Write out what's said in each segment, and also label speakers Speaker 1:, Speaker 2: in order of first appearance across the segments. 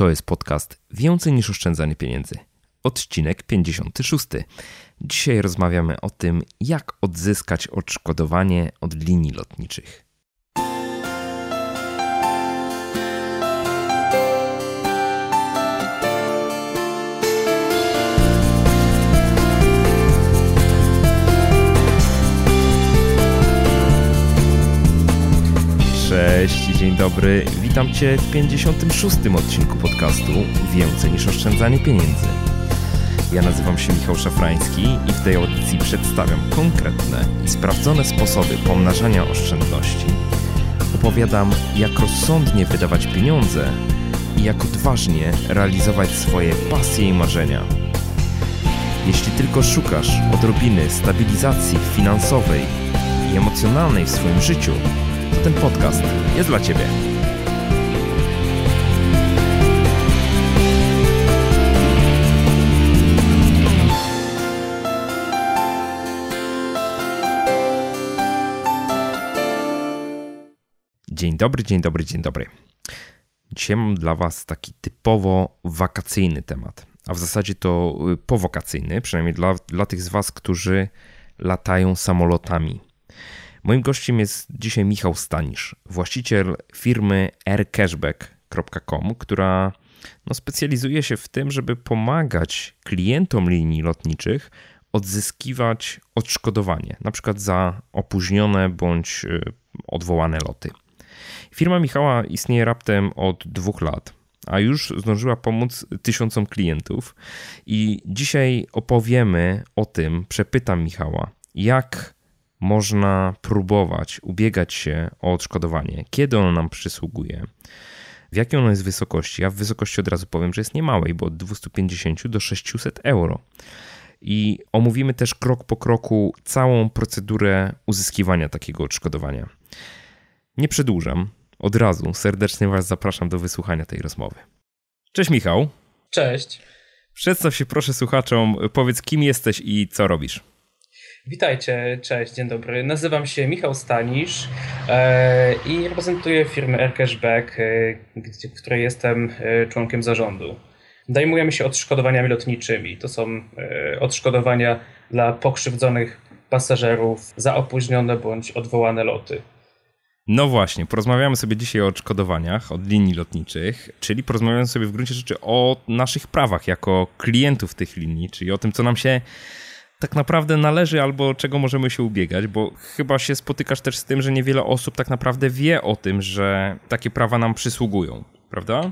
Speaker 1: To jest podcast Więcej niż oszczędzanie pieniędzy. Odcinek 56. Dzisiaj rozmawiamy o tym, jak odzyskać odszkodowanie od linii lotniczych. Cześć, dzień dobry. Witam Cię w 56. odcinku podcastu Więcej niż oszczędzanie pieniędzy. Ja nazywam się Michał Szafrański i w tej audycji przedstawiam konkretne i sprawdzone sposoby pomnażania oszczędności. Opowiadam, jak rozsądnie wydawać pieniądze i jak odważnie realizować swoje pasje i marzenia. Jeśli tylko szukasz odrobiny stabilizacji finansowej i emocjonalnej w swoim życiu, ten podcast jest dla Ciebie. Dzień dobry, dzień dobry, dzień dobry. Dzisiaj mam dla Was taki typowo wakacyjny temat, a w zasadzie to powakacyjny, przynajmniej dla, dla tych z Was, którzy latają samolotami Moim gościem jest dzisiaj Michał Stanisz, właściciel firmy aircashback.com, która no, specjalizuje się w tym, żeby pomagać klientom linii lotniczych odzyskiwać odszkodowanie, na przykład za opóźnione bądź y, odwołane loty. Firma Michała istnieje raptem od dwóch lat, a już zdążyła pomóc tysiącom klientów. I dzisiaj opowiemy o tym, przepytam Michała, jak można próbować ubiegać się o odszkodowanie, kiedy ono nam przysługuje, w jakiej ono jest wysokości. Ja w wysokości od razu powiem, że jest niemałej, bo od 250 do 600 euro. I omówimy też krok po kroku całą procedurę uzyskiwania takiego odszkodowania. Nie przedłużam, od razu serdecznie Was zapraszam do wysłuchania tej rozmowy. Cześć Michał.
Speaker 2: Cześć.
Speaker 1: Przedstaw się proszę słuchaczom, powiedz kim jesteś i co robisz.
Speaker 2: Witajcie, cześć, dzień dobry. Nazywam się Michał Stanisz e, i reprezentuję firmę Aircashback, e, w której jestem e, członkiem zarządu. Zajmujemy się odszkodowaniami lotniczymi. To są odszkodowania dla pokrzywdzonych pasażerów za opóźnione bądź odwołane loty.
Speaker 1: No właśnie, porozmawiamy sobie dzisiaj o odszkodowaniach od linii lotniczych, czyli porozmawiamy sobie w gruncie rzeczy o naszych prawach jako klientów tych linii, czyli o tym, co nam się tak naprawdę należy albo czego możemy się ubiegać, bo chyba się spotykasz też z tym, że niewiele osób tak naprawdę wie o tym, że takie prawa nam przysługują, prawda?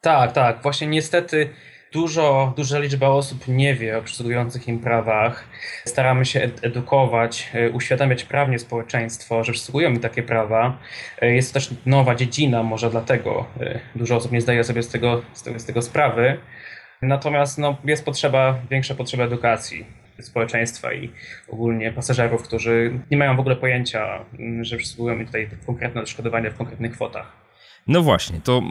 Speaker 2: Tak, tak. Właśnie niestety dużo, duża liczba osób nie wie o przysługujących im prawach. Staramy się edukować, e, uświadamiać prawnie społeczeństwo, że przysługują mi takie prawa. E, jest to też nowa dziedzina, może dlatego e, dużo osób nie zdaje sobie z tego, z tego, z tego sprawy. Natomiast no, jest potrzeba, większa potrzeba edukacji społeczeństwa i ogólnie pasażerów, którzy nie mają w ogóle pojęcia, mm, że przysługują mi tutaj konkretne odszkodowania w konkretnych kwotach.
Speaker 1: No właśnie, to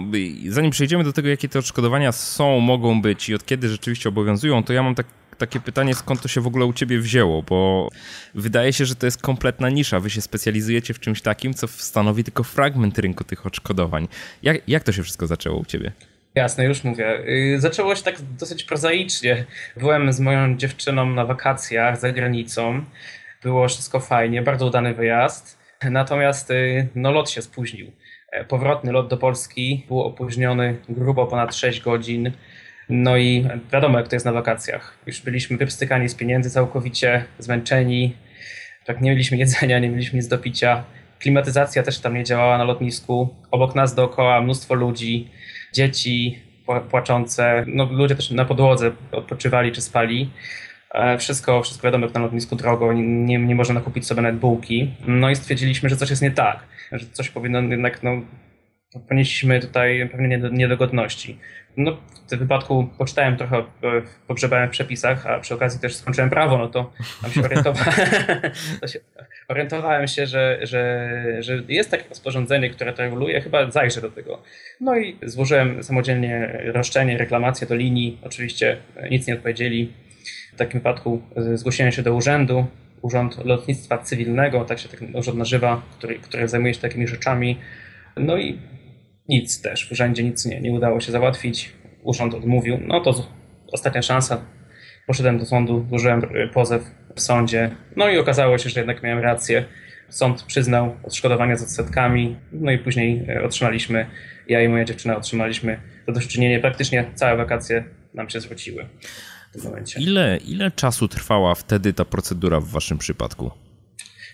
Speaker 1: zanim przejdziemy do tego, jakie te odszkodowania są, mogą być i od kiedy rzeczywiście obowiązują, to ja mam tak, takie pytanie, skąd to się w ogóle u ciebie wzięło, bo wydaje się, że to jest kompletna nisza. Wy się specjalizujecie w czymś takim, co stanowi tylko fragment rynku tych odszkodowań. Jak, jak to się wszystko zaczęło u ciebie?
Speaker 2: Jasne, już mówię. Y, zaczęło się tak dosyć prozaicznie. Byłem z moją dziewczyną na wakacjach za granicą. Było wszystko fajnie, bardzo udany wyjazd. Natomiast y, no, lot się spóźnił. E, powrotny lot do Polski był opóźniony grubo ponad 6 godzin. No i wiadomo, jak to jest na wakacjach. Już byliśmy wypstykani z pieniędzy całkowicie, zmęczeni. Tak, nie mieliśmy jedzenia, nie mieliśmy nic do picia. Klimatyzacja też tam nie działała na lotnisku. Obok nas dookoła mnóstwo ludzi dzieci płaczące, no, ludzie też na podłodze odpoczywali czy spali. E, wszystko, wszystko wiadomo, jak na lotnisku drogo, nie, nie można kupić sobie nawet bułki. No i stwierdziliśmy, że coś jest nie tak, że coś powinno jednak, no, ponieśliśmy tutaj pewnie niedogodności. No, w tym wypadku poczytałem trochę, pogrzebałem w przepisach, a przy okazji też skończyłem prawo, no to tam się orientowałem, się, orientowałem się, że, że, że jest takie rozporządzenie, które to reguluje, chyba zajrzę do tego. No i złożyłem samodzielnie roszczenie, reklamację do linii, oczywiście nic nie odpowiedzieli. W takim wypadku zgłosiłem się do urzędu, Urząd Lotnictwa Cywilnego, tak się ten urząd nazywa, który, który zajmuje się takimi rzeczami. No i nic też, w urzędzie nic nie, nie udało się załatwić. Urząd odmówił, no to ostatnia szansa. Poszedłem do sądu, złożyłem pozew w sądzie, no i okazało się, że jednak miałem rację. Sąd przyznał odszkodowanie z odsetkami, no i później e, otrzymaliśmy, ja i moja dziewczyna otrzymaliśmy zadośćuczynienie. Praktycznie całe wakacje nam się zwróciły w tym momencie.
Speaker 1: Ile, ile czasu trwała wtedy ta procedura w waszym przypadku?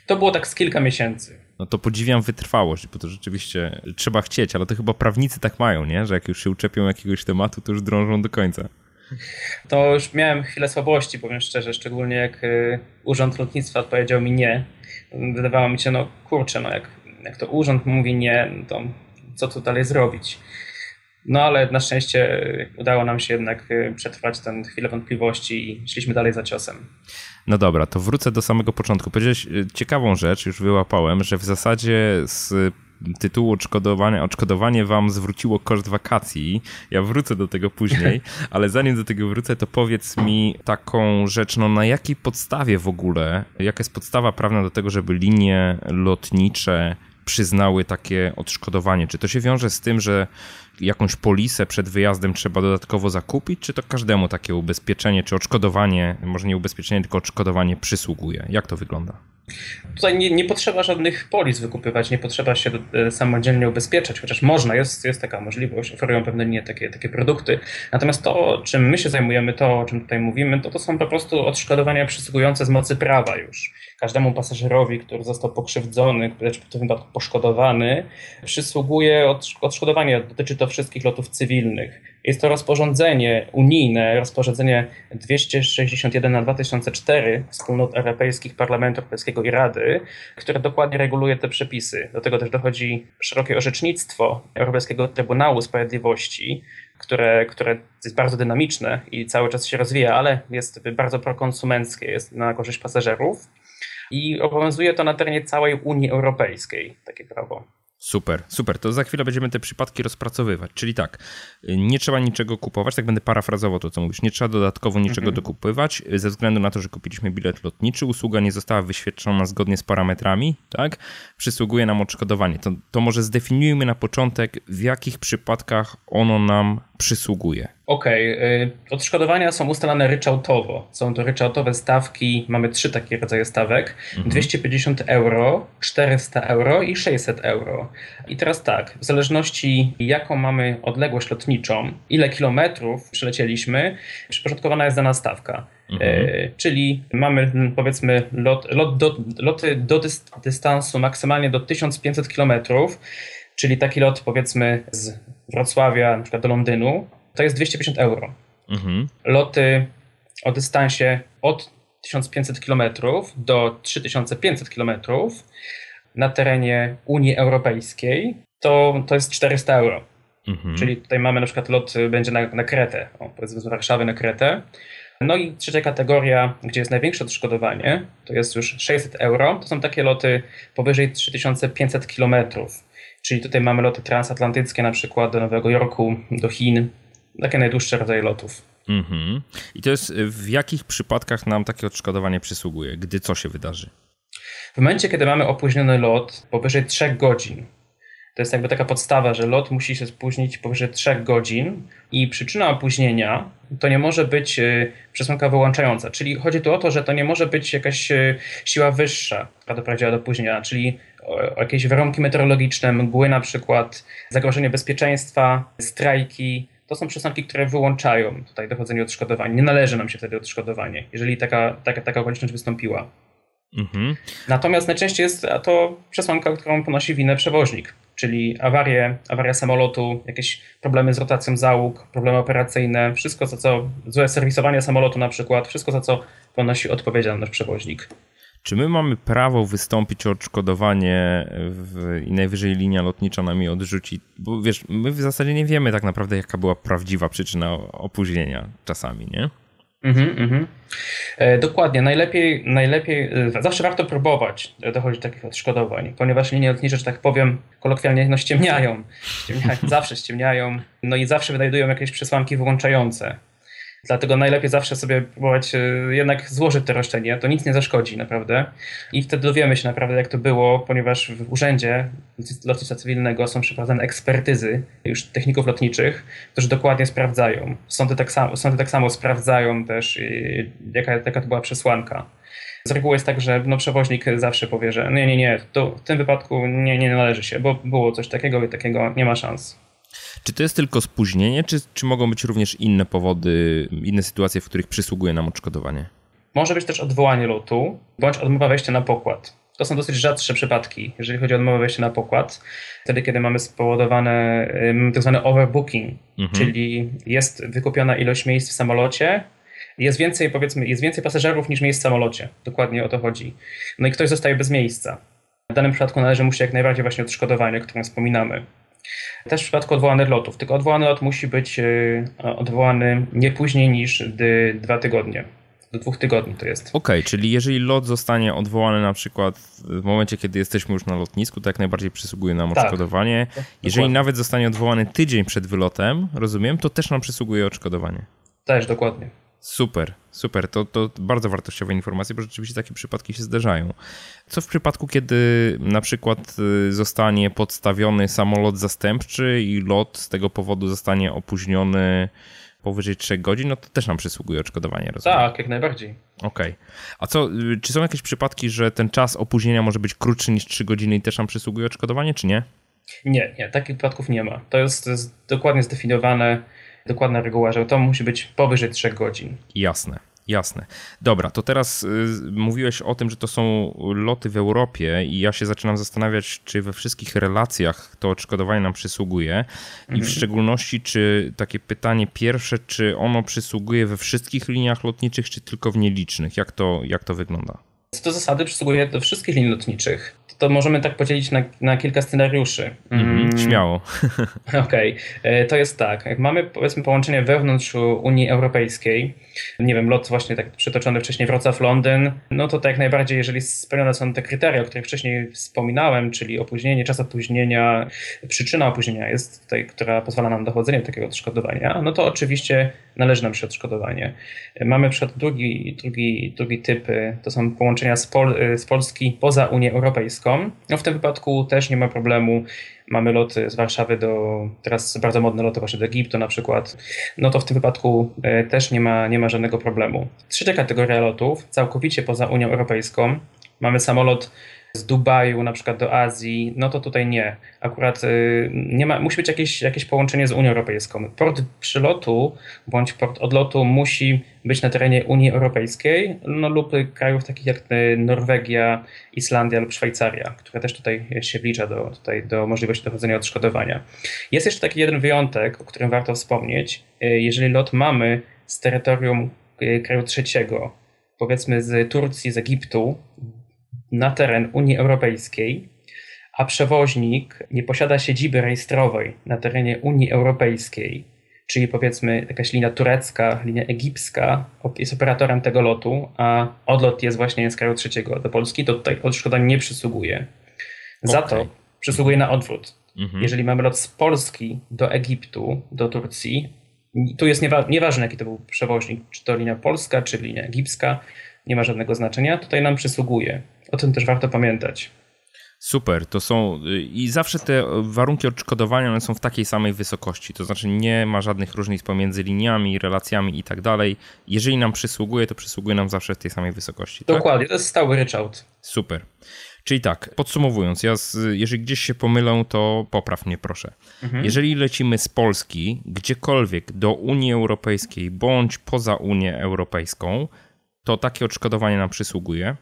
Speaker 2: To było tak z kilka miesięcy.
Speaker 1: No to podziwiam wytrwałość, bo to rzeczywiście trzeba chcieć, ale to chyba prawnicy tak mają, nie? Że jak już się uczepią jakiegoś tematu, to już drążą do końca.
Speaker 2: To już miałem chwilę słabości, powiem szczerze, szczególnie jak y, Urząd Lotnictwa odpowiedział mi nie. Wydawało mi się, no kurczę, no jak, jak to urząd mówi nie, to co tu dalej zrobić? No ale na szczęście udało nam się jednak y, przetrwać tę chwilę wątpliwości i szliśmy dalej za ciosem.
Speaker 1: No dobra, to wrócę do samego początku. Powiedziałeś y, ciekawą rzecz, już wyłapałem, że w zasadzie z tytułu odszkodowania, odszkodowanie wam zwróciło koszt wakacji. Ja wrócę do tego później, ale zanim do tego wrócę, to powiedz mi taką rzecz, no na jakiej podstawie w ogóle, jaka jest podstawa prawna do tego, żeby linie lotnicze przyznały takie odszkodowanie? Czy to się wiąże z tym, że jakąś polisę przed wyjazdem trzeba dodatkowo zakupić, czy to każdemu takie ubezpieczenie, czy odszkodowanie, może nie ubezpieczenie, tylko odszkodowanie przysługuje? Jak to wygląda?
Speaker 2: Tutaj nie, nie, potrzeba żadnych polis wykupywać, nie potrzeba się e, samodzielnie ubezpieczać, chociaż można, jest, jest taka możliwość, oferują pewne linie takie, takie produkty. Natomiast to, czym my się zajmujemy, to o czym tutaj mówimy, to to są po prostu odszkodowania przysługujące z mocy prawa już. Każdemu pasażerowi, który został pokrzywdzony, lecz w tym wypadku poszkodowany, przysługuje odszkodowanie. Dotyczy to wszystkich lotów cywilnych. Jest to rozporządzenie unijne, rozporządzenie 261 na 2004 Wspólnot Europejskich Parlamentu Europejskiego i Rady, które dokładnie reguluje te przepisy. Do tego też dochodzi szerokie orzecznictwo Europejskiego Trybunału Sprawiedliwości, które, które jest bardzo dynamiczne i cały czas się rozwija, ale jest bardzo prokonsumenckie, jest na korzyść pasażerów i obowiązuje to na terenie całej Unii Europejskiej, takie prawo.
Speaker 1: Super, super. To za chwilę będziemy te przypadki rozpracowywać. Czyli tak, nie trzeba niczego kupować, tak będę parafrazował to, co mówisz. Nie trzeba dodatkowo niczego mhm. dokupywać, ze względu na to, że kupiliśmy bilet lotniczy, usługa nie została wyświetlona zgodnie z parametrami, tak? Przysługuje nam odszkodowanie. To, to może zdefiniujmy na początek, w jakich przypadkach ono nam przysługuje.
Speaker 2: Okej, okay. odszkodowania są ustalane ryczałtowo. Są to ryczałtowe stawki, mamy trzy takie rodzaje stawek: mhm. 250 euro, 400 euro i 600 euro. I teraz tak, w zależności jaką mamy odległość lotniczą, ile kilometrów przylecieliśmy, przyporządkowana jest dana stawka. Mhm. E, czyli mamy powiedzmy lot, lot do, loty do dystansu maksymalnie do 1500 kilometrów, czyli taki lot powiedzmy z Wrocławia na przykład do Londynu, to jest 250 euro. Mhm. Loty o dystansie od 1500 km do 3500 km na terenie Unii Europejskiej to, to jest 400 euro. Mhm. Czyli tutaj mamy na przykład lot będzie na, na Kretę, o, powiedzmy z Warszawy na Kretę. No i trzecia kategoria, gdzie jest największe odszkodowanie, to jest już 600 euro. To są takie loty powyżej 3500 kilometrów. Czyli tutaj mamy loty transatlantyckie, na przykład do Nowego Jorku, do Chin, takie najdłuższe rodzaje lotów. Mhm.
Speaker 1: I to jest w jakich przypadkach nam takie odszkodowanie przysługuje, gdy co się wydarzy?
Speaker 2: W momencie, kiedy mamy opóźniony lot powyżej 3 godzin, to jest jakby taka podstawa, że lot musi się spóźnić powyżej 3 godzin i przyczyna opóźnienia to nie może być y, przesłanka wyłączająca. Czyli chodzi tu o to, że to nie może być jakaś y, siła wyższa, która doprowadziła do opóźnienia, czyli jakieś warunki meteorologiczne, mgły na przykład, zagrożenie bezpieczeństwa, strajki. To są przesłanki, które wyłączają tutaj dochodzenie odszkodowań. Nie należy nam się wtedy odszkodowanie, jeżeli taka, taka, taka okoliczność wystąpiła. Mhm. Natomiast najczęściej jest to przesłanka, którą ponosi winę przewoźnik, czyli awarie, awaria samolotu, jakieś problemy z rotacją załóg, problemy operacyjne, wszystko za co, złe serwisowanie samolotu na przykład, wszystko za co ponosi odpowiedzialność przewoźnik.
Speaker 1: Czy my mamy prawo wystąpić o odszkodowanie w, i najwyżej linia lotnicza nam je odrzuci? Bo wiesz, my w zasadzie nie wiemy tak naprawdę, jaka była prawdziwa przyczyna opóźnienia czasami, nie? Mhm, mhm.
Speaker 2: E, dokładnie. Najlepiej, najlepiej, e, zawsze warto próbować dochodzić do takich odszkodowań, ponieważ linie lotnicze, że tak powiem, kolokwialnie no, ściemniają. ściemniają zawsze ściemniają, no i zawsze wynajdują jakieś przesłanki wyłączające. Dlatego najlepiej zawsze sobie próbować e, jednak złożyć te roszczenie. To nic nie zaszkodzi naprawdę. I wtedy dowiemy się naprawdę, jak to było, ponieważ w urzędzie lotnictwa cywilnego są przeprowadzane ekspertyzy już techników lotniczych, którzy dokładnie sprawdzają. Sądy tak samo, sądy tak samo sprawdzają też, jaka, jaka to była przesłanka. Z reguły jest tak, że no, przewoźnik zawsze powie, że nie, nie, nie, to w tym wypadku nie, nie należy się, bo było coś takiego i takiego, nie ma szans.
Speaker 1: Czy to jest tylko spóźnienie, czy, czy mogą być również inne powody, inne sytuacje, w których przysługuje nam odszkodowanie?
Speaker 2: Może być też odwołanie lotu, bądź odmowa wejścia na pokład. To są dosyć rzadsze przypadki, jeżeli chodzi o odmowę wejścia na pokład. Wtedy, kiedy mamy spowodowane tak zwany overbooking, mhm. czyli jest wykupiona ilość miejsc w samolocie, jest więcej, powiedzmy, jest więcej pasażerów niż miejsc w samolocie. Dokładnie o to chodzi. No i ktoś zostaje bez miejsca. W danym przypadku należy mu się jak najbardziej właśnie odszkodowanie, o którym wspominamy. Też w przypadku odwołanych lotów. Tylko odwołany lot musi być e, odwołany nie później niż dwa tygodnie. Do dwóch tygodni to jest.
Speaker 1: Okej, okay, czyli jeżeli lot zostanie odwołany na przykład w momencie, kiedy jesteśmy już na lotnisku, to jak najbardziej przysługuje nam tak, odszkodowanie. Jeżeli dokładnie. nawet zostanie odwołany tydzień przed wylotem, rozumiem, to też nam przysługuje odszkodowanie.
Speaker 2: Też, dokładnie.
Speaker 1: Super, super. To, to bardzo wartościowe informacje, bo rzeczywiście takie przypadki się zdarzają. Co w przypadku, kiedy na przykład y, zostanie podstawiony samolot zastępczy i lot z tego powodu zostanie opóźniony powyżej 3 godzin, no to też nam przysługuje odszkodowanie, rozumiem?
Speaker 2: Tak, jak najbardziej.
Speaker 1: Okej. Okay. A co, y, czy są jakieś przypadki, że ten czas opóźnienia może być krótszy niż 3 godziny i też nam przysługuje odszkodowanie, czy nie?
Speaker 2: Nie, nie, takich przypadków nie ma. To jest, to jest dokładnie zdefiniowane dokładna reguła, że to musi być powyżej 3 godzin.
Speaker 1: Jasne. Jasne. Dobra, to teraz y, mówiłeś o tym, że to są loty w Europie i ja się zaczynam zastanawiać, czy we wszystkich relacjach to odszkodowanie nam przysługuje i w mhm. szczególności, czy takie pytanie pierwsze, czy ono przysługuje we wszystkich liniach lotniczych, czy tylko w nielicznych? Jak to, jak to wygląda?
Speaker 2: Co do zasady przysługuje do wszystkich linii lotniczych to możemy tak podzielić na, na kilka scenariuszy.
Speaker 1: Mm, śmiało.
Speaker 2: Okej, okay. E, to jest tak. Jak mamy powiedzmy połączenie wewnątrz Unii Europejskiej, nie wiem, lot właśnie tak przytoczony wcześniej Wrocław-Londyn, no to tak najbardziej, jeżeli spełnione są te kryteria, o których wcześniej wspominałem, czyli opóźnienie, czas opóźnienia, przyczyna opóźnienia jest tutaj, która pozwala nam dochodzenie do takiego odszkodowania, no to oczywiście należy nam się odszkodowanie. Mamy przykład drugi, drugi, drugi typ, to są połączenia z, Pol z Polski poza Unię Europejską. No w tym wypadku też nie ma problemu. Mamy loty z Warszawy do, teraz bardzo modne loty właśnie do Egiptu na przykład. No to w tym wypadku e, też nie ma, nie ma żadnego problemu. Trzecia kategoria lotów, całkowicie poza Unią Europejską. Mamy samolot z Dubaju na przykład do Azji, no to tutaj nie. Akurat y, nie ma, musi być jakieś, jakieś połączenie z Unią Europejską. Port przylotu bądź port odlotu musi być na terenie Unii Europejskiej no, lub krajów takich jak y, Norwegia, Islandia lub Szwajcaria, które też tutaj się wlicza do, tutaj do możliwości dochodzenia odszkodowania. Jest jeszcze taki jeden wyjątek, o którym warto wspomnieć. Y, jeżeli lot mamy z terytorium kraju trzeciego, powiedzmy z Turcji, z Egiptu, na teren Unii Europejskiej, a przewoźnik nie posiada siedziby rejestrowej na terenie Unii Europejskiej, czyli powiedzmy jakaś linia turecka, linia egipska jest operatorem tego lotu, a odlot jest właśnie z kraju trzeciego do Polski, to tutaj odszkodowanie nie przysługuje. Za okay. to przysługuje na odwrót. Mhm. Jeżeli mamy lot z Polski do Egiptu, do Turcji, tu jest niewa nieważne jaki to był przewoźnik, czy to linia polska, czy linia egipska, nie ma żadnego znaczenia, tutaj nam przysługuje. O tym też warto pamiętać.
Speaker 1: Super, to są i zawsze te warunki odszkodowania one są w takiej samej wysokości, to znaczy nie ma żadnych różnic pomiędzy liniami, relacjami i tak dalej. Jeżeli nam przysługuje, to przysługuje nam zawsze w tej samej wysokości.
Speaker 2: Tak? Dokładnie, tak? to jest stały ryczałt.
Speaker 1: Super. Czyli tak, podsumowując, ja z, jeżeli gdzieś się pomylę, to popraw mnie proszę. Mhm. Jeżeli lecimy z Polski gdziekolwiek do Unii Europejskiej bądź poza Unię Europejską, to takie odszkodowanie nam przysługuje.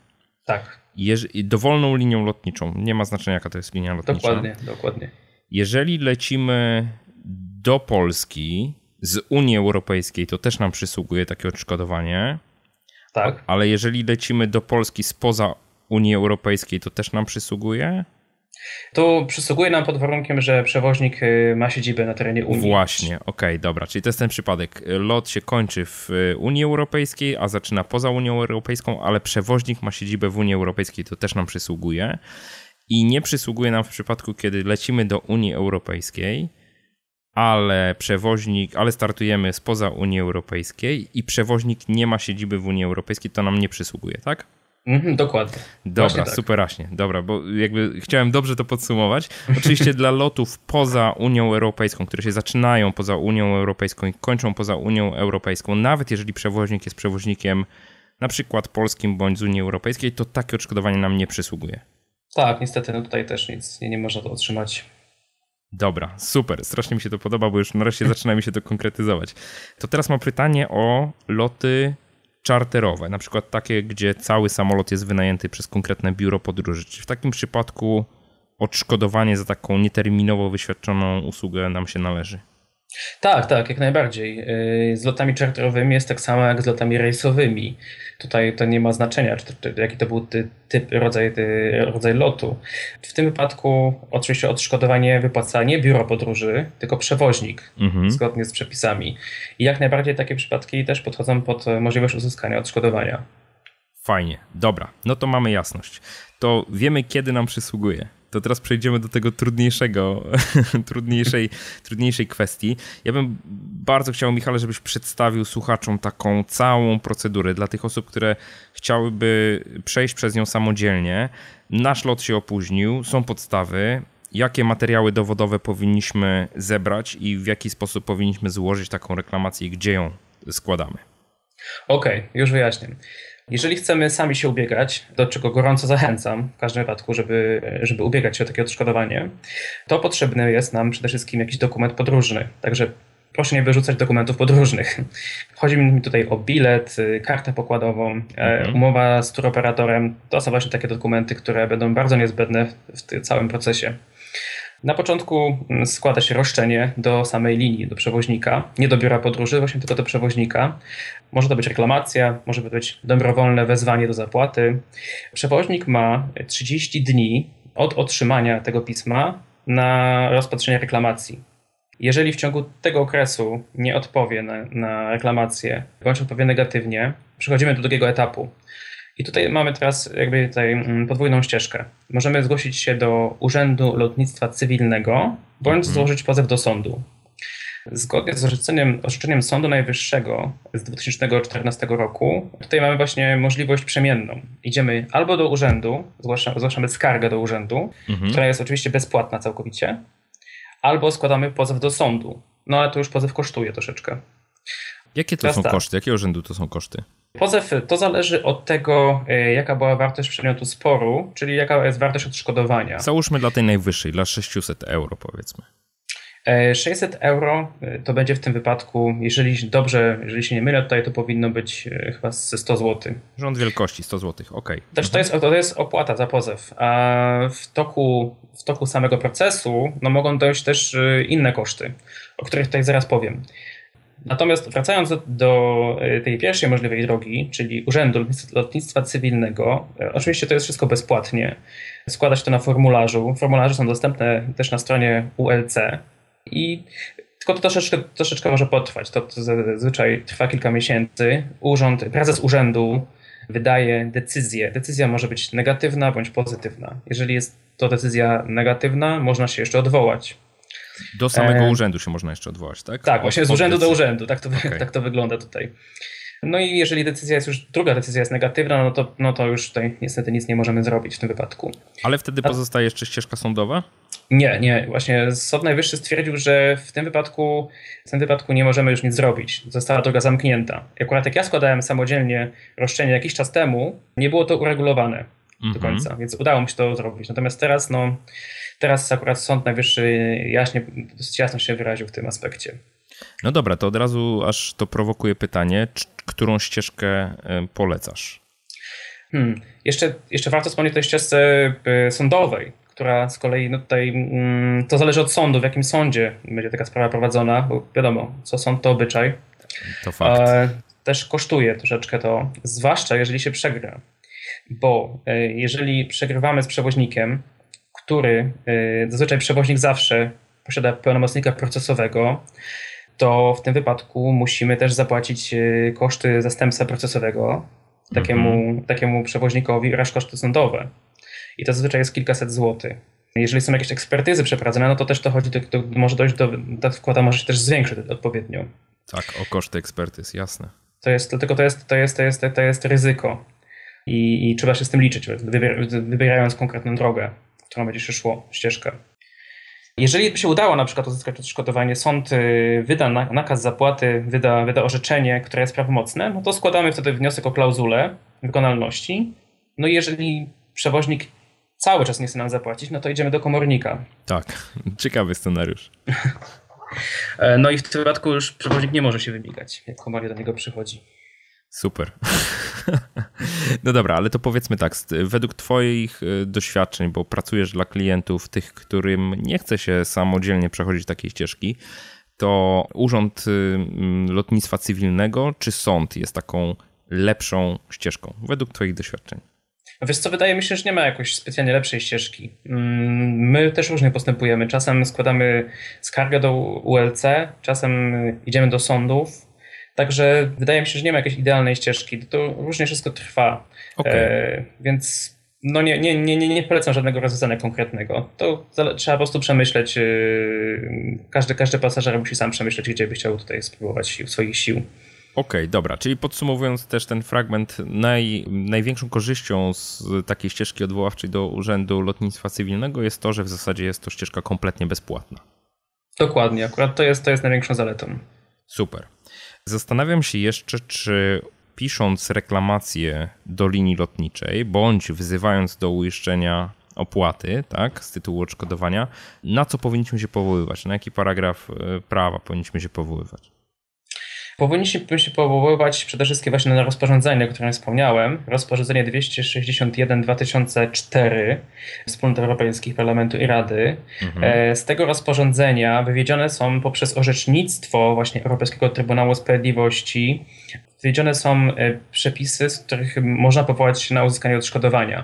Speaker 2: Tak.
Speaker 1: dowolną linią lotniczą. Nie ma znaczenia, jaka to jest linia lotnicza.
Speaker 2: Dokładnie, dokładnie.
Speaker 1: Jeżeli lecimy do Polski z Unii Europejskiej, to też nam przysługuje takie odszkodowanie.
Speaker 2: Tak.
Speaker 1: Ale jeżeli lecimy do Polski spoza Unii Europejskiej, to też nam przysługuje?
Speaker 2: To przysługuje nam pod warunkiem, że przewoźnik y, ma siedzibę na terenie Unii.
Speaker 1: Właśnie, okej, okay, dobra. Czyli to jest ten przypadek. Lot się kończy w y, Unii Europejskiej, a zaczyna poza Unią Europejską, ale przewoźnik ma siedzibę w Unii Europejskiej, to też nam przysługuje. I nie przysługuje nam w przypadku, kiedy lecimy do Unii Europejskiej, ale przewoźnik, ale startujemy spoza Unii Europejskiej i przewoźnik nie ma siedziby w Unii Europejskiej, to nam nie przysługuje, tak?
Speaker 2: Mhm, dokładnie.
Speaker 1: Dobra, tak. super raśnie. Dobra, bo jakby chciałem dobrze to podsumować. Oczywiście dla lotów poza Unią Europejską, które się zaczynają poza Unią Europejską i kończą poza Unią Europejską, nawet jeżeli przewoźnik jest przewoźnikiem na przykład polskim bądź z Unii Europejskiej, to takie odszkodowanie nam nie przysługuje.
Speaker 2: Tak, niestety, no tutaj też nic nie, nie można to otrzymać.
Speaker 1: Dobra, super, strasznie mi się to podoba, bo już nareszcie zaczyna mi się to konkretyzować. To teraz mam pytanie o loty czarterowe, na przykład takie, gdzie cały samolot jest wynajęty przez konkretne biuro podróży. Czy w takim przypadku odszkodowanie za taką nieterminowo wyświadczoną usługę nam się należy?
Speaker 2: Tak, tak, jak najbardziej. Y, z lotami charterowymi jest tak samo jak z lotami rejsowymi. Tutaj to nie ma znaczenia, czy, jaki to był ty, typ, rodzaj, rodzaj lotu. W tym wypadku oczywiście odszkodowanie wypłaca nie biuro podróży, tylko przewoźnik, mhm. zgodnie z przepisami. I jak najbardziej takie przypadki też podchodzą pod możliwość uzyskania odszkodowania.
Speaker 1: Fajnie, dobra, no to mamy jasność. To wiemy, kiedy nam przysługuje to teraz przejdziemy do tego trudniejszego, trudniejszej, trudniejszej kwestii. Ja bym bardzo chciał, Michale, żebyś przedstawił słuchaczom taką całą procedurę dla tych osób, które chciałyby przejść przez nią samodzielnie. Nasz lot się opóźnił, są podstawy. Jakie materiały dowodowe powinniśmy zebrać i w jaki sposób powinniśmy złożyć taką reklamację i gdzie ją składamy?
Speaker 2: Okej, okay, już wyjaśnię. Jeżeli chcemy sami się ubiegać, do czego gorąco zachęcam w każdym wypadku, żeby, żeby ubiegać się o takie odszkodowanie, to potrzebny jest nam przede wszystkim jakiś dokument podróżny. Także proszę nie wyrzucać dokumentów podróżnych. Chodzi mi tutaj o bilet, kartę pokładową, e, mhm. umowa z turoperatorem. To są właśnie takie dokumenty, które będą bardzo niezbędne w tym całym procesie. Na początku mm, składa się roszczenie do samej linii, do przewoźnika, nie do biura podróży, właśnie tylko do przewoźnika. Może to być reklamacja, może to być dobrowolne wezwanie do zapłaty. Przewoźnik ma 30 dni od otrzymania tego pisma na rozpatrzenie reklamacji. Jeżeli w ciągu tego okresu nie odpowie na, na reklamację, bądź odpowie negatywnie, przechodzimy do drugiego etapu. I tutaj mamy teraz jakby tutaj mm, podwójną ścieżkę. Możemy zgłosić się do Urzędu Lotnictwa Cywilnego bądź mhm. złożyć pozew do sądu. Zgodnie z orzeczeniem, orzeczeniem Sądu Najwyższego z 2014 roku, tutaj mamy właśnie możliwość przemienną. Idziemy albo do urzędu, zgłaszamy, zgłaszamy skargę do urzędu, mhm. która jest oczywiście bezpłatna całkowicie, albo składamy pozew do sądu. No ale to już pozew kosztuje troszeczkę.
Speaker 1: Jakie to Teraz są tak. koszty? Jakiego urzędu to są koszty?
Speaker 2: Pozew to zależy od tego, e, jaka była wartość przedmiotu sporu, czyli jaka jest wartość odszkodowania.
Speaker 1: Załóżmy dla tej najwyższej, dla 600 euro powiedzmy.
Speaker 2: 600 e, euro e, to będzie w tym wypadku, jeżeli dobrze, jeżeli się nie mylę, tutaj to powinno być chyba 100 zł.
Speaker 1: Rząd wielkości 100 zł, ok.
Speaker 2: Też to, jest, to jest opłata za pozew, a w toku, w toku samego procesu no, mogą dojść też inne koszty, o których tutaj zaraz powiem. Natomiast wracając do, e, tej pierwszej możliwej drogi, czyli Urzędu Lotnictwa Cywilnego, e, oczywiście to jest wszystko bezpłatnie. Składa się to na formularzu. Formularze są dostępne też na stronie ULC i tylko to troszeczkę, troszeczkę może potrwać. To, to zazwyczaj trwa kilka miesięcy. Urząd, prezes urzędu wydaje decyzję. Decyzja może być negatywna bądź pozytywna. Jeżeli jest to decyzja negatywna, można się jeszcze odwołać.
Speaker 1: Do samego e... urzędu się można jeszcze odwołać, tak?
Speaker 2: Tak, właśnie z urzędu do urzędu, tak to, okay. tak to wygląda tutaj. No i jeżeli decyzja jest już, druga decyzja jest negatywna, no to, no to już tutaj niestety nic nie możemy zrobić w tym wypadku.
Speaker 1: Ale wtedy pozostaje jeszcze ścieżka sądowa?
Speaker 2: Nie, nie. Właśnie Sąd Najwyższy stwierdził, że w tym wypadku, w tym wypadku nie możemy już nic zrobić. Została droga zamknięta. Akurat jak ja składałem samodzielnie roszczenie jakiś czas temu, nie było to uregulowane mm -hmm. do mhm. końca, więc udało mi się to zrobić. Natomiast teraz, no, Teraz akurat Sąd Najwyższy jaśnie, dosyć jasno się wyraził w tym aspekcie.
Speaker 1: No dobra, to od razu aż to prowokuje pytanie, którą ścieżkę e, polecasz?
Speaker 2: Hmm. Jeszcze, jeszcze warto wspomnieć o tej ścieżce e, sądowej, która z kolei no tutaj mm, to zależy od sądu, w jakim sądzie będzie taka sprawa prowadzona, bo wiadomo, co sąd to obyczaj.
Speaker 1: To fakt. E,
Speaker 2: też kosztuje troszeczkę to, zwłaszcza jeżeli się przegra. Bo jeżeli przegrywamy z przewoźnikiem, który y, zazwyczaj przewoźnik zawsze posiada pełnomocnika procesowego, to w tym wypadku musimy też zapłacić y, koszty zastępstwa procesowego takiemu, -hmm. takiemu przewoźnikowi oraz koszty sądowe. I to zazwyczaj jest kilkaset złotych. Jeżeli są jakieś ekspertyzy przeprowadzone, no to też to chodzi, to, może dojść do, ta wkłada może się też zwiększyć odpowiednio.
Speaker 1: Tak, o koszty ekspertyz, jasne.
Speaker 2: To jest, tylko to jest, to jest, to jest, to jest ryzyko i, i trzeba się z tym liczyć, wybierając konkretną drogę, którą będzie się szło, ścieżkę. Jeżeli by się udało na przykład uzyskać odszkodowanie, sąd y, wyda nakaz zapłaty, wyda, wyda orzeczenie, które jest prawomocne, no to składamy wtedy wniosek o klauzulę wykonalności. No i jeżeli przewoźnik cały czas nie chce nam zapłacić, no to idziemy do komornika.
Speaker 1: Tak, ciekawy scenariusz.
Speaker 2: E, no i w tym wypadku już przewoźnik nie może się wymigać, jak komornik do niego przychodzi.
Speaker 1: Super. No dobra, ale to powiedzmy tak, według Twoich y, doświadczeń, bo pracujesz dla klientów, tych, którym nie chce się samodzielnie przechodzić takiej ścieżki, to Urząd y, mm, Lotnictwa Cywilnego czy sąd jest taką lepszą ścieżką, według Twoich doświadczeń?
Speaker 2: Wiesz co, wydaje mi się, że nie ma jakoś specjalnie lepszej ścieżki. Mm, my też różnie postępujemy. Czasem składamy skargę do ULC, czasem idziemy do sądów, Także wydaje mi się, że nie ma jakiejś idealnej ścieżki. To różnie wszystko trwa. Okay. E, więc no nie, nie, nie, nie polecam żadnego rozwiązania konkretnego. To trzeba po prostu przemyśleć. E, każdy, każdy pasażer musi sam przemyśleć, gdzie by chciał tutaj spróbować sił, swoich sił. Okej,
Speaker 1: okay, dobra. Czyli podsumowując też ten fragment, naj, największą korzyścią z takiej ścieżki odwoławczej do Urzędu Lotnictwa Cywilnego jest to, że w zasadzie jest to ścieżka kompletnie bezpłatna.
Speaker 2: Dokładnie, akurat to jest, to jest największą zaletą.
Speaker 1: Super. Zastanawiam się jeszcze, czy pisząc reklamację do linii lotniczej, bądź wzywając do uiszczenia opłaty, tak, z tytułu odszkodowania, na co powinniśmy się powoływać, na jaki paragraf e, prawa powinniśmy się powoływać?
Speaker 2: Powinniśmy się powoływać przede wszystkim właśnie na rozporządzenie, o którym wspomniałem. Rozporządzenie 261-2004 Wspólnot Europejskich Parlamentu i Rady. Mhm. E, z tego rozporządzenia wywiedzione są poprzez orzecznictwo właśnie Europejskiego Trybunału Sprawiedliwości wywiedzione są e, przepisy, z których można powołać się na uzyskanie odszkodowania.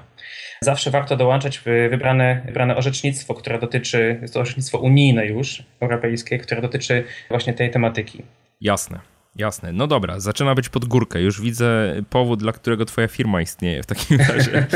Speaker 2: Zawsze warto dołączać wybrane, wybrane orzecznictwo, które dotyczy, jest to orzecznictwo unijne już, europejskie, które dotyczy właśnie tej tematyki.
Speaker 1: Jasne. Jasne. No dobra, zaczyna być pod górkę. Już widzę powód, dla którego twoja firma istnieje w takim razie.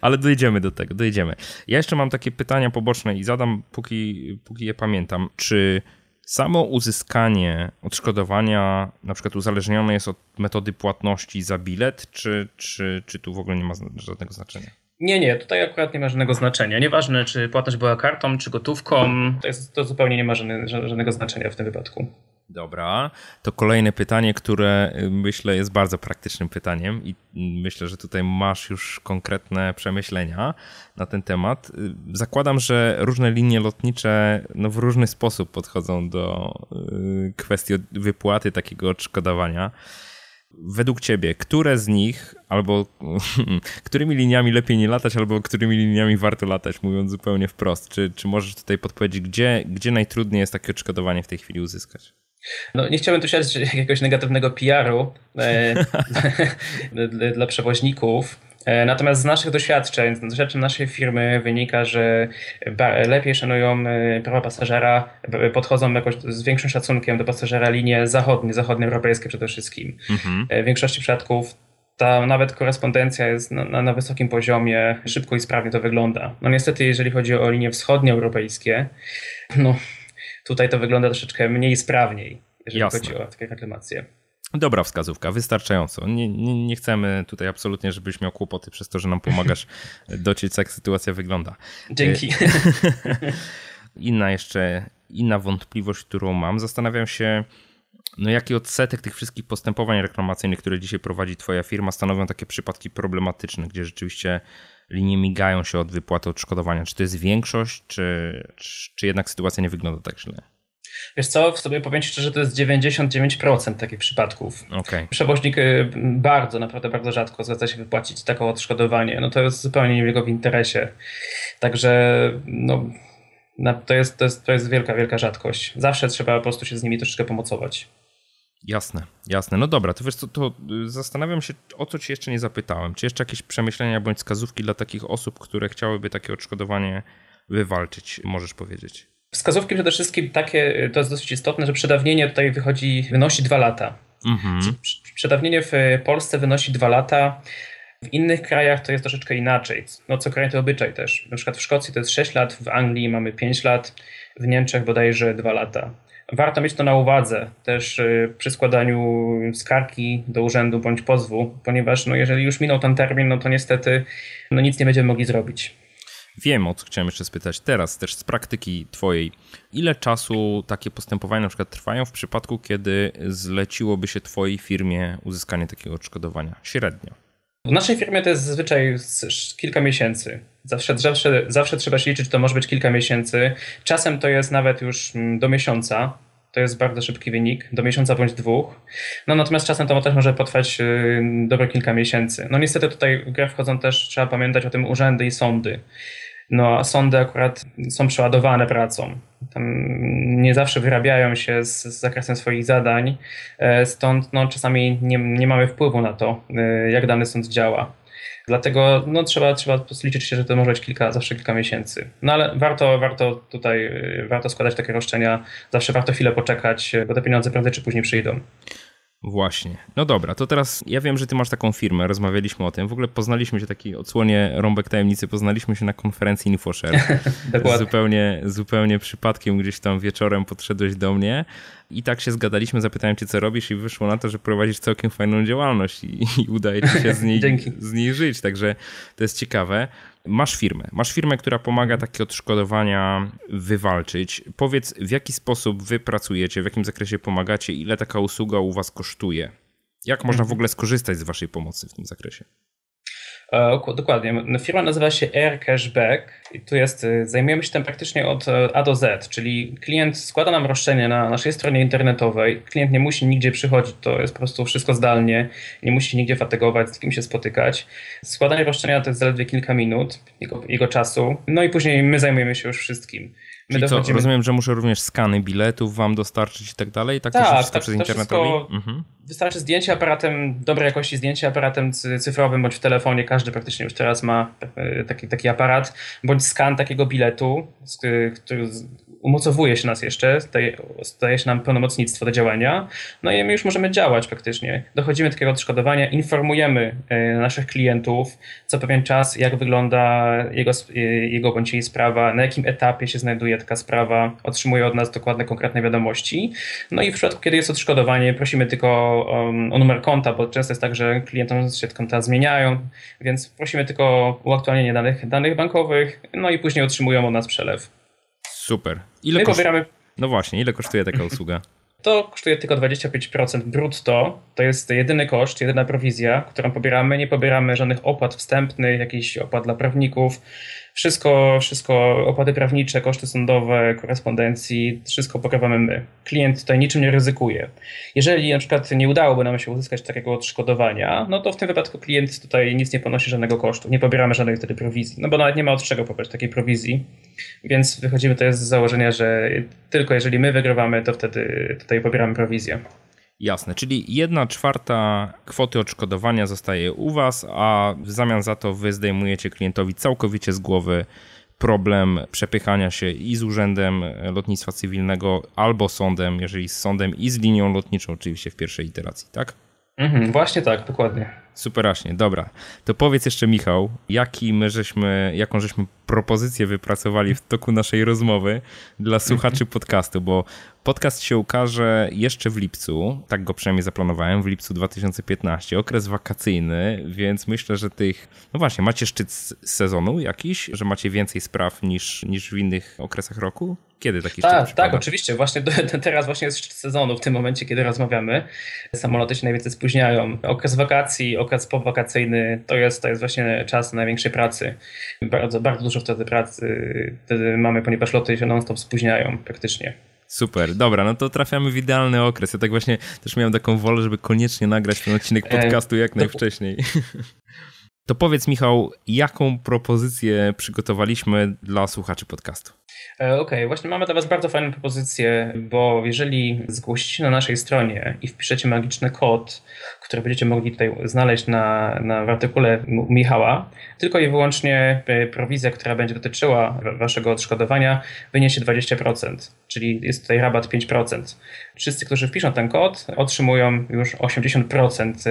Speaker 1: Ale dojdziemy do tego, dojdziemy. Ja jeszcze mam takie pytania poboczne i zadam, póki, póki je pamiętam. Czy samo uzyskanie odszkodowania na przykład uzależnione jest od metody płatności za bilet, czy, czy, czy tu w ogóle nie ma żadnego znaczenia?
Speaker 2: Nie, nie, tutaj akurat nie ma żadnego znaczenia. Nieważne, czy płatność była kartą, czy gotówką, to, jest, to zupełnie nie ma żadnego znaczenia w tym wypadku.
Speaker 1: Dobra, to kolejne pytanie, które y, myślę jest bardzo praktycznym pytaniem i myślę, że tutaj masz już konkretne przemyślenia na ten temat. Y, zakładam, że różne linie lotnicze no, w różny sposób podchodzą do y, kwestii wypłaty takiego odszkodowania. Według ciebie, które z nich, albo którymi liniami lepiej nie latać, albo którymi liniami warto latać, mówiąc zupełnie wprost? Czy, czy możesz tutaj podpowiedzieć, gdzie, gdzie najtrudniej jest takie odszkodowanie w tej chwili uzyskać?
Speaker 2: No, nie chciałbym tu siać jakiegoś negatywnego PR-u e, dla, dla przewoźników. E, natomiast z naszych doświadczeń, z doświadczeń naszej firmy wynika, że lepiej szanują e, prawa pasażera, podchodzą jakoś z większym szacunkiem do pasażera linie zachodnie, zachodnioeuropejskie przede wszystkim. Mhm. W większości przypadków ta nawet korespondencja jest na, na, na, wysokim poziomie, szybko i sprawnie to wygląda. No niestety, jeżeli chodzi o linie wschodnioeuropejskie, no Tutaj to wygląda troszeczkę mniej sprawniej, jeżeli Jasne. chodzi o takie reklamacje.
Speaker 1: Dobra wskazówka, wystarczająco. Nie, nie, nie, chcemy tutaj absolutnie, żebyś miał kłopoty przez to, że nam pomagasz dociec, jak sytuacja wygląda.
Speaker 2: Dzięki.
Speaker 1: inna jeszcze, inna wątpliwość, którą mam. Zastanawiam się, no jaki odsetek tych wszystkich postępowań reklamacyjnych, które dzisiaj prowadzi twoja firma, stanowią takie przypadki problematyczne, gdzie rzeczywiście linie migają się od wypłaty odszkodowania. Czy to jest większość, czy, czy jednak sytuacja nie wygląda tak źle?
Speaker 2: Wiesz co, w sobie powiem szczerze, że to jest 99% takich przypadków.
Speaker 1: Okay.
Speaker 2: Przewoźnik y, bardzo, naprawdę bardzo rzadko zgadza się wypłacić takie odszkodowanie. No to jest zupełnie nie w jego interesie. Także no, to, jest, to, jest, to jest wielka, wielka rzadkość. Zawsze trzeba po prostu się z nimi troszeczkę pomocować.
Speaker 1: Jasne, jasne. No dobra, to wiesz co, to y, zastanawiam się, o co ci jeszcze nie zapytałem. Czy jeszcze jakieś przemyślenia bądź wskazówki dla takich osób, które chciałyby takie odszkodowanie wywalczyć, możesz powiedzieć?
Speaker 2: Wskazówki przede wszystkim takie, y, to jest dosyć istotne, że przedawnienie tutaj wychodzi, wynosi dwa lata. Mhm. Przedawnienie w Polsce wynosi dwa lata. W innych krajach to jest troszeczkę inaczej. No co kraj to obyczaj też. Na przykład w Szkocji to jest 6 lat, w Anglii mamy 5 lat, w Niemczech bodajże 2 lata. Warto mieć to na uwadze też y, przy składaniu skargi do urzędu bądź pozwu, ponieważ no jeżeli już minął ten termin, no to niestety no nic nie będziemy mogli zrobić.
Speaker 1: Wiem, o co chciałem jeszcze spytać teraz, też z praktyki twojej. Ile czasu takie postępowania na przykład trwają w przypadku, kiedy zleciłoby się twojej firmie uzyskanie takiego odszkodowania? Średnio.
Speaker 2: W naszej firmie to jest zazwyczaj kilka miesięcy. Zawsze, zawsze, zawsze trzeba się liczyć, to może być kilka miesięcy. Czasem to jest nawet już mm, do miesiąca. To jest bardzo szybki wynik, do miesiąca bądź dwóch. No natomiast czasem to też może potrwać y, dobre kilka miesięcy. No niestety tutaj w grę wchodzą też, trzeba pamiętać o tym urzędy i sądy. No sądy akurat są przeładowane pracą. Tam nie zawsze wyrabiają się z, z zakresem swoich zadań, e, stąd no, czasami nie, nie mamy wpływu na to, e, jak dany sąd działa. Dlatego no, trzeba, trzeba liczyć się, że to może być kilka, zawsze kilka miesięcy. No ale warto, warto tutaj, e, warto składać takie roszczenia, zawsze warto chwilę poczekać, bo te pieniądze prędzej czy później przyjdą.
Speaker 1: Właśnie. No dobra, to teraz ja wiem, że ty masz taką firmę, rozmawialiśmy o tym. W ogóle poznaliśmy się, takiej odsłonie Rąbek Tajemnicy, poznaliśmy się na konferencji InfoShare. zupełnie, zupełnie przypadkiem gdzieś tam wieczorem podszedłeś do mnie i tak się zgadaliśmy, zapytałem cię, co robisz i wyszło na to, że prowadzisz całkiem fajną działalność i, i udaje ci się z niej, z niej żyć, także to jest ciekawe. Masz firmę, masz firmę, która pomaga takie odszkodowania wywalczyć. Powiedz, w jaki sposób wy pracujecie, w jakim zakresie pomagacie, ile taka usługa u was kosztuje? Jak można w ogóle skorzystać z waszej pomocy w tym zakresie?
Speaker 2: E, dokładnie. Firma nazywa się Air Cashback i tu jest, y, zajmujemy się tym praktycznie od e, A do Z, czyli klient składa nam roszczenie na naszej stronie internetowej, klient nie musi nigdzie przychodzić, to jest po prostu wszystko zdalnie, nie musi nigdzie fatygować, z kim się spotykać. Składanie roszczenia to jest zaledwie kilka minut jego, jego czasu, no i później my zajmujemy się już wszystkim.
Speaker 1: My Czyli dochodzimy... co, rozumiem, że muszę również skany biletów wam dostarczyć i tak dalej? Tak, tak to wszystko tak, przez internetowi?
Speaker 2: Mhm. Wystarczy zdjęcie aparatem, dobrej jakości zdjęcie aparatem cyfrowym bądź w telefonie. Każdy praktycznie już teraz ma e, taki, taki aparat, bądź skan takiego biletu, który umocowuje się nas jeszcze, daje, daje się nam pełnomocnictwo do działania, no i my już możemy działać praktycznie. Dochodzimy do takiego odszkodowania, informujemy e, naszych klientów co pewien czas, jak wygląda jego, e, jego bądź jej sprawa, na jakim etapie się znajduje taka sprawa, otrzymuje od nas dokładne, konkretne wiadomości. No i w przypadku, kiedy jest odszkodowanie, prosimy tylko o, o numer konta, bo często jest tak, że klientom się konta zmieniają, więc prosimy tylko o uaktualnienie danych, danych bankowych, no i później otrzymują od nas przelew.
Speaker 1: Super. Ile koszt... pobieramy... No właśnie, ile kosztuje taka usługa?
Speaker 2: To kosztuje tylko 25% brutto. To jest jedyny koszt, jedyna prowizja, którą pobieramy. Nie pobieramy żadnych opłat wstępnych, jakichś opłat dla prawników. Wszystko, wszystko opłaty prawnicze, koszty sądowe, korespondencji, wszystko pokrywamy my. Klient tutaj niczym nie ryzykuje. Jeżeli na przykład nie udałoby nam się uzyskać takiego odszkodowania, no to w tym wypadku klient tutaj nic nie ponosi żadnego kosztu. Nie pobieramy żadnej wtedy prowizji, no bo nawet nie ma od czego pobrać takiej prowizji. Więc wychodzimy tutaj z założenia, że tylko jeżeli my wygrywamy, to wtedy tutaj pobieramy prowizję.
Speaker 1: Jasne, czyli jedna czwarta kwoty odszkodowania zostaje u Was, a w zamian za to Wy zdejmujecie klientowi całkowicie z głowy problem przepychania się i z Urzędem Lotnictwa Cywilnego, albo sądem, jeżeli z sądem i z linią lotniczą, oczywiście w pierwszej iteracji, tak?
Speaker 2: Mhm, właśnie tak, dokładnie.
Speaker 1: Superaśnie, dobra. To powiedz jeszcze Michał, jaki my żeśmy, jaką żeśmy propozycję wypracowali w toku naszej rozmowy dla słuchaczy podcastu, bo podcast się ukaże jeszcze w lipcu, tak go przynajmniej zaplanowałem, w lipcu 2015, okres wakacyjny, więc myślę, że tych, no właśnie, macie szczyt sezonu jakiś, że macie więcej spraw niż, niż w innych okresach roku? Kiedy taki
Speaker 2: szczyt Tak, tak, oczywiście. Właśnie do, teraz właśnie jest szczyt sezonu, w tym momencie, kiedy rozmawiamy. Samoloty się najwięcej spóźniają. Okres wakacji, okres powakacyjny to jest, to jest właśnie czas największej pracy. Bardzo, bardzo dużo wtedy pracy wtedy mamy, ponieważ loty się non-stop spóźniają praktycznie.
Speaker 1: Super, dobra, no to trafiamy w idealny okres. Ja tak właśnie też miałem taką wolę, żeby koniecznie nagrać ten odcinek e, podcastu jak najwcześniej. To powiedz, Michał, jaką propozycję przygotowaliśmy dla słuchaczy podcastu?
Speaker 2: E, okej, okay. właśnie mamy dla Was bardzo fajną propozycję, bo jeżeli zgłosicie na naszej stronie i wpiszecie magiczny kod, które będziecie mogli tutaj znaleźć na, na w artykule Michała, tylko i wyłącznie e, prowizja, która będzie dotyczyła waszego odszkodowania, wyniesie 20%, czyli jest tutaj rabat 5%. Wszyscy, którzy wpiszą ten kod, otrzymują już 80%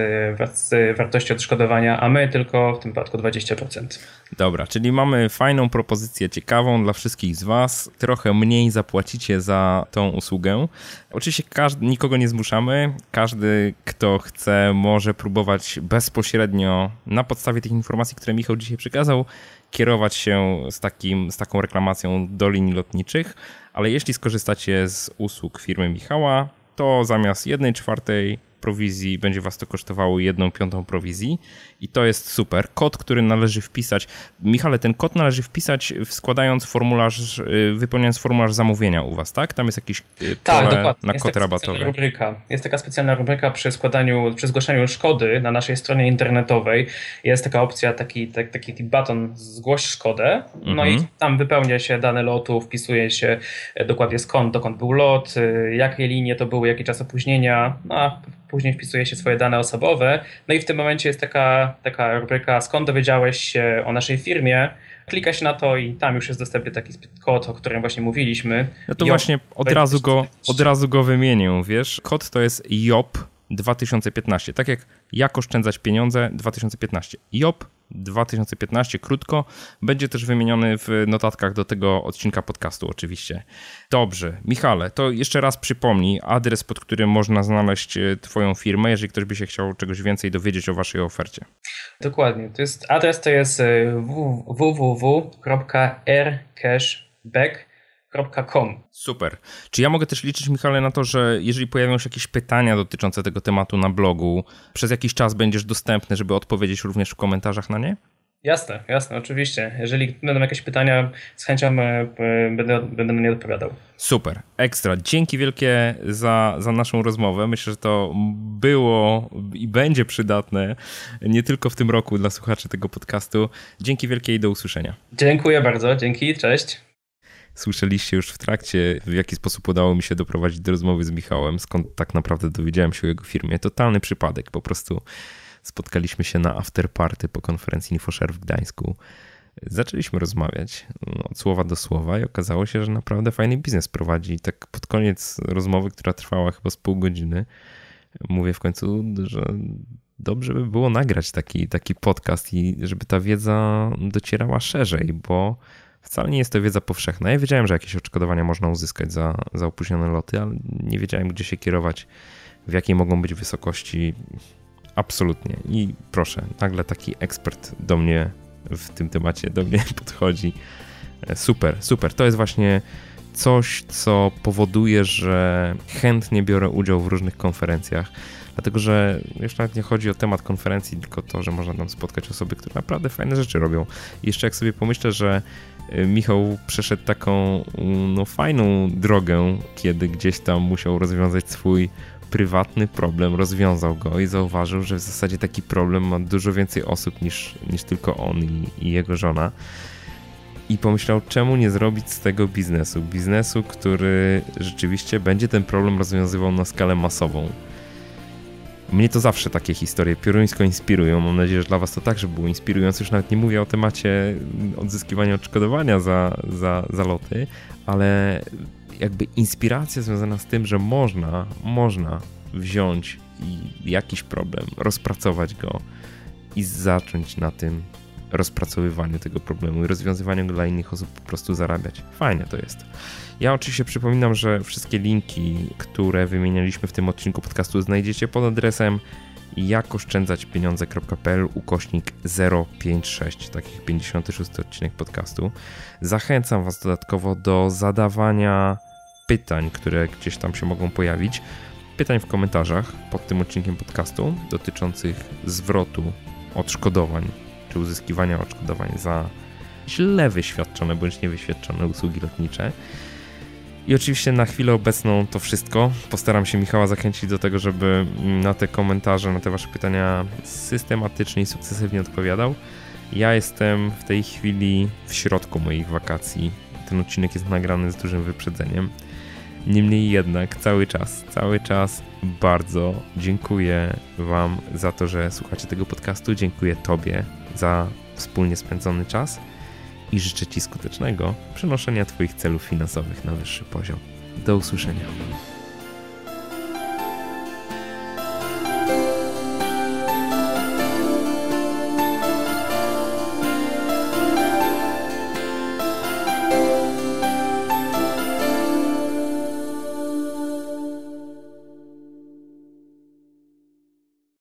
Speaker 2: e, wartości odszkodowania, a my tylko w tym przypadku 20%.
Speaker 1: Dobra, czyli mamy fajną propozycję, ciekawą dla wszystkich z Was. Trochę mniej zapłacicie za tą usługę. Oczywiście każdy, nikogo nie zmuszamy. Każdy, kto chce, może próbować bezpośrednio na podstawie tych informacji, które Michał dzisiaj przekazał, kierować się z, takim, z taką reklamacją do linii lotniczych. Ale jeśli skorzystacie z usług firmy Michała, to zamiast jednej czwartej prowizji będzie was to kosztowało jedną piątą prowizji i to jest super. Kod, który należy wpisać, Michale, ten kod należy wpisać składając formularz, y, wypełniając formularz zamówienia u was, tak? Tam jest jakiś y, tak, dokładnie. na jest kod rabatowy.
Speaker 2: Rubryka. Jest taka specjalna rubryka przy składaniu, przy zgłaszaniu szkody na naszej stronie internetowej. Jest taka opcja, taki, taki, taki button zgłoś szkodę, no mhm. i tam wypełnia się dane lotu, wpisuje się e, dokładnie skąd, dokąd był lot, y, jakie linie to były, jaki czas opóźnienia, no, a później wpisuje się swoje dane osobowe. No i w tym momencie jest taka, taka rubryka, skąd dowiedziałeś się o naszej firmie. Klika się na to i tam już jest dostępny taki kod, o którym właśnie mówiliśmy.
Speaker 1: No to właśnie od razu, go, od razu go wymienię, wiesz. Kod to jest JOP 2015. Tak jak jak oszczędzać pieniądze 2015. JOP 2015, krótko. Będzie też wymieniony w notatkach do tego odcinka podcastu, oczywiście. Dobrze, Michale, to jeszcze raz przypomnij adres, pod którym można znaleźć e, Twoją firmę, jeżeli ktoś by się chciał czegoś więcej dowiedzieć o Waszej ofercie.
Speaker 2: Dokładnie. To jest, adres to jest e,
Speaker 1: Super. Czy ja mogę też liczyć, Michale, na to, że jeżeli pojawią się jakieś pytania dotyczące tego tematu na blogu, przez jakiś czas będziesz dostępny, żeby odpowiedzieć również w komentarzach na nie?
Speaker 2: Jasne, jasne, oczywiście. Jeżeli będą jakieś pytania, z chęcią e, będę, będę na nie odpowiadał.
Speaker 1: Super, ekstra. Dzięki wielkie za, za naszą rozmowę. Myślę, że to było i będzie przydatne nie tylko w tym roku dla słuchaczy tego podcastu. Dzięki wielkie i do usłyszenia.
Speaker 2: Dziękuję bardzo, dzięki, cześć.
Speaker 1: Słyszeliście już w trakcie, w jaki sposób udało mi się doprowadzić do rozmowy z Michałem, skąd tak naprawdę dowiedziałem się o jego firmie. Totalny przypadek, po prostu spotkaliśmy się na afterparty po konferencji InfoShare w Gdańsku. Zaczęliśmy rozmawiać od słowa do słowa i okazało się, że naprawdę fajny biznes prowadzi. I tak pod koniec rozmowy, która trwała chyba z pół godziny, mówię w końcu, że dobrze by było nagrać taki, taki podcast i żeby ta wiedza docierała szerzej, bo Wcale nie jest to wiedza powszechna. Ja wiedziałem, że jakieś odszkodowania można uzyskać za, za opóźnione loty, ale nie wiedziałem, gdzie się kierować, w jakiej mogą być wysokości. Absolutnie. I proszę, nagle taki ekspert do mnie w tym temacie do mnie podchodzi. E, super, super. To jest właśnie coś, co powoduje, że chętnie biorę udział w różnych konferencjach. Dlatego, że już nawet nie chodzi o temat konferencji, tylko to, że można tam spotkać osoby, które naprawdę fajne rzeczy robią. I jeszcze jak sobie pomyślę, że Y, Michał przeszedł taką no, fajną drogę, kiedy gdzieś tam musiał rozwiązać swój prywatny problem, rozwiązał go i zauważył, że w zasadzie taki problem ma dużo więcej osób niż, niż tylko on i, i jego żona. I pomyślał, czemu nie zrobić z tego biznesu? Biznesu, który rzeczywiście będzie ten problem rozwiązywał na skalę masową. Mnie to zawsze takie historie pioruńsko inspirują. Mam nadzieję, że dla Was to także było inspirujące. Już nawet nie mówię o temacie odzyskiwania odszkodowania za, za, za loty, ale jakby inspiracja związana z tym, że można, można wziąć jakiś problem, rozpracować go i zacząć na tym rozpracowywaniu tego problemu i rozwiązywaniu go dla innych osób po prostu zarabiać. Fajne to jest. Ja oczywiście przypominam, że wszystkie linki, które wymienialiśmy w tym odcinku podcastu znajdziecie pod adresem jakoszczędzaćpieniądze.pl ukośnik 056, takich 56 odcinek podcastu. Zachęcam Was dodatkowo do zadawania pytań, które gdzieś tam się mogą pojawić. Pytań w komentarzach pod tym odcinkiem podcastu dotyczących zwrotu odszkodowań uzyskiwania odszkodowań za źle wyświadczone bądź niewyświadczone usługi lotnicze. I oczywiście na chwilę obecną to wszystko. Postaram się Michała zachęcić do tego, żeby na te komentarze, na te Wasze pytania systematycznie i sukcesywnie odpowiadał. Ja jestem w tej chwili w środku moich wakacji. Ten odcinek jest nagrany z dużym wyprzedzeniem. Niemniej jednak cały czas, cały czas bardzo dziękuję Wam za to, że słuchacie tego podcastu. Dziękuję Tobie za wspólnie spędzony czas i życzę Ci skutecznego przenoszenia Twoich celów finansowych na wyższy poziom. Do usłyszenia.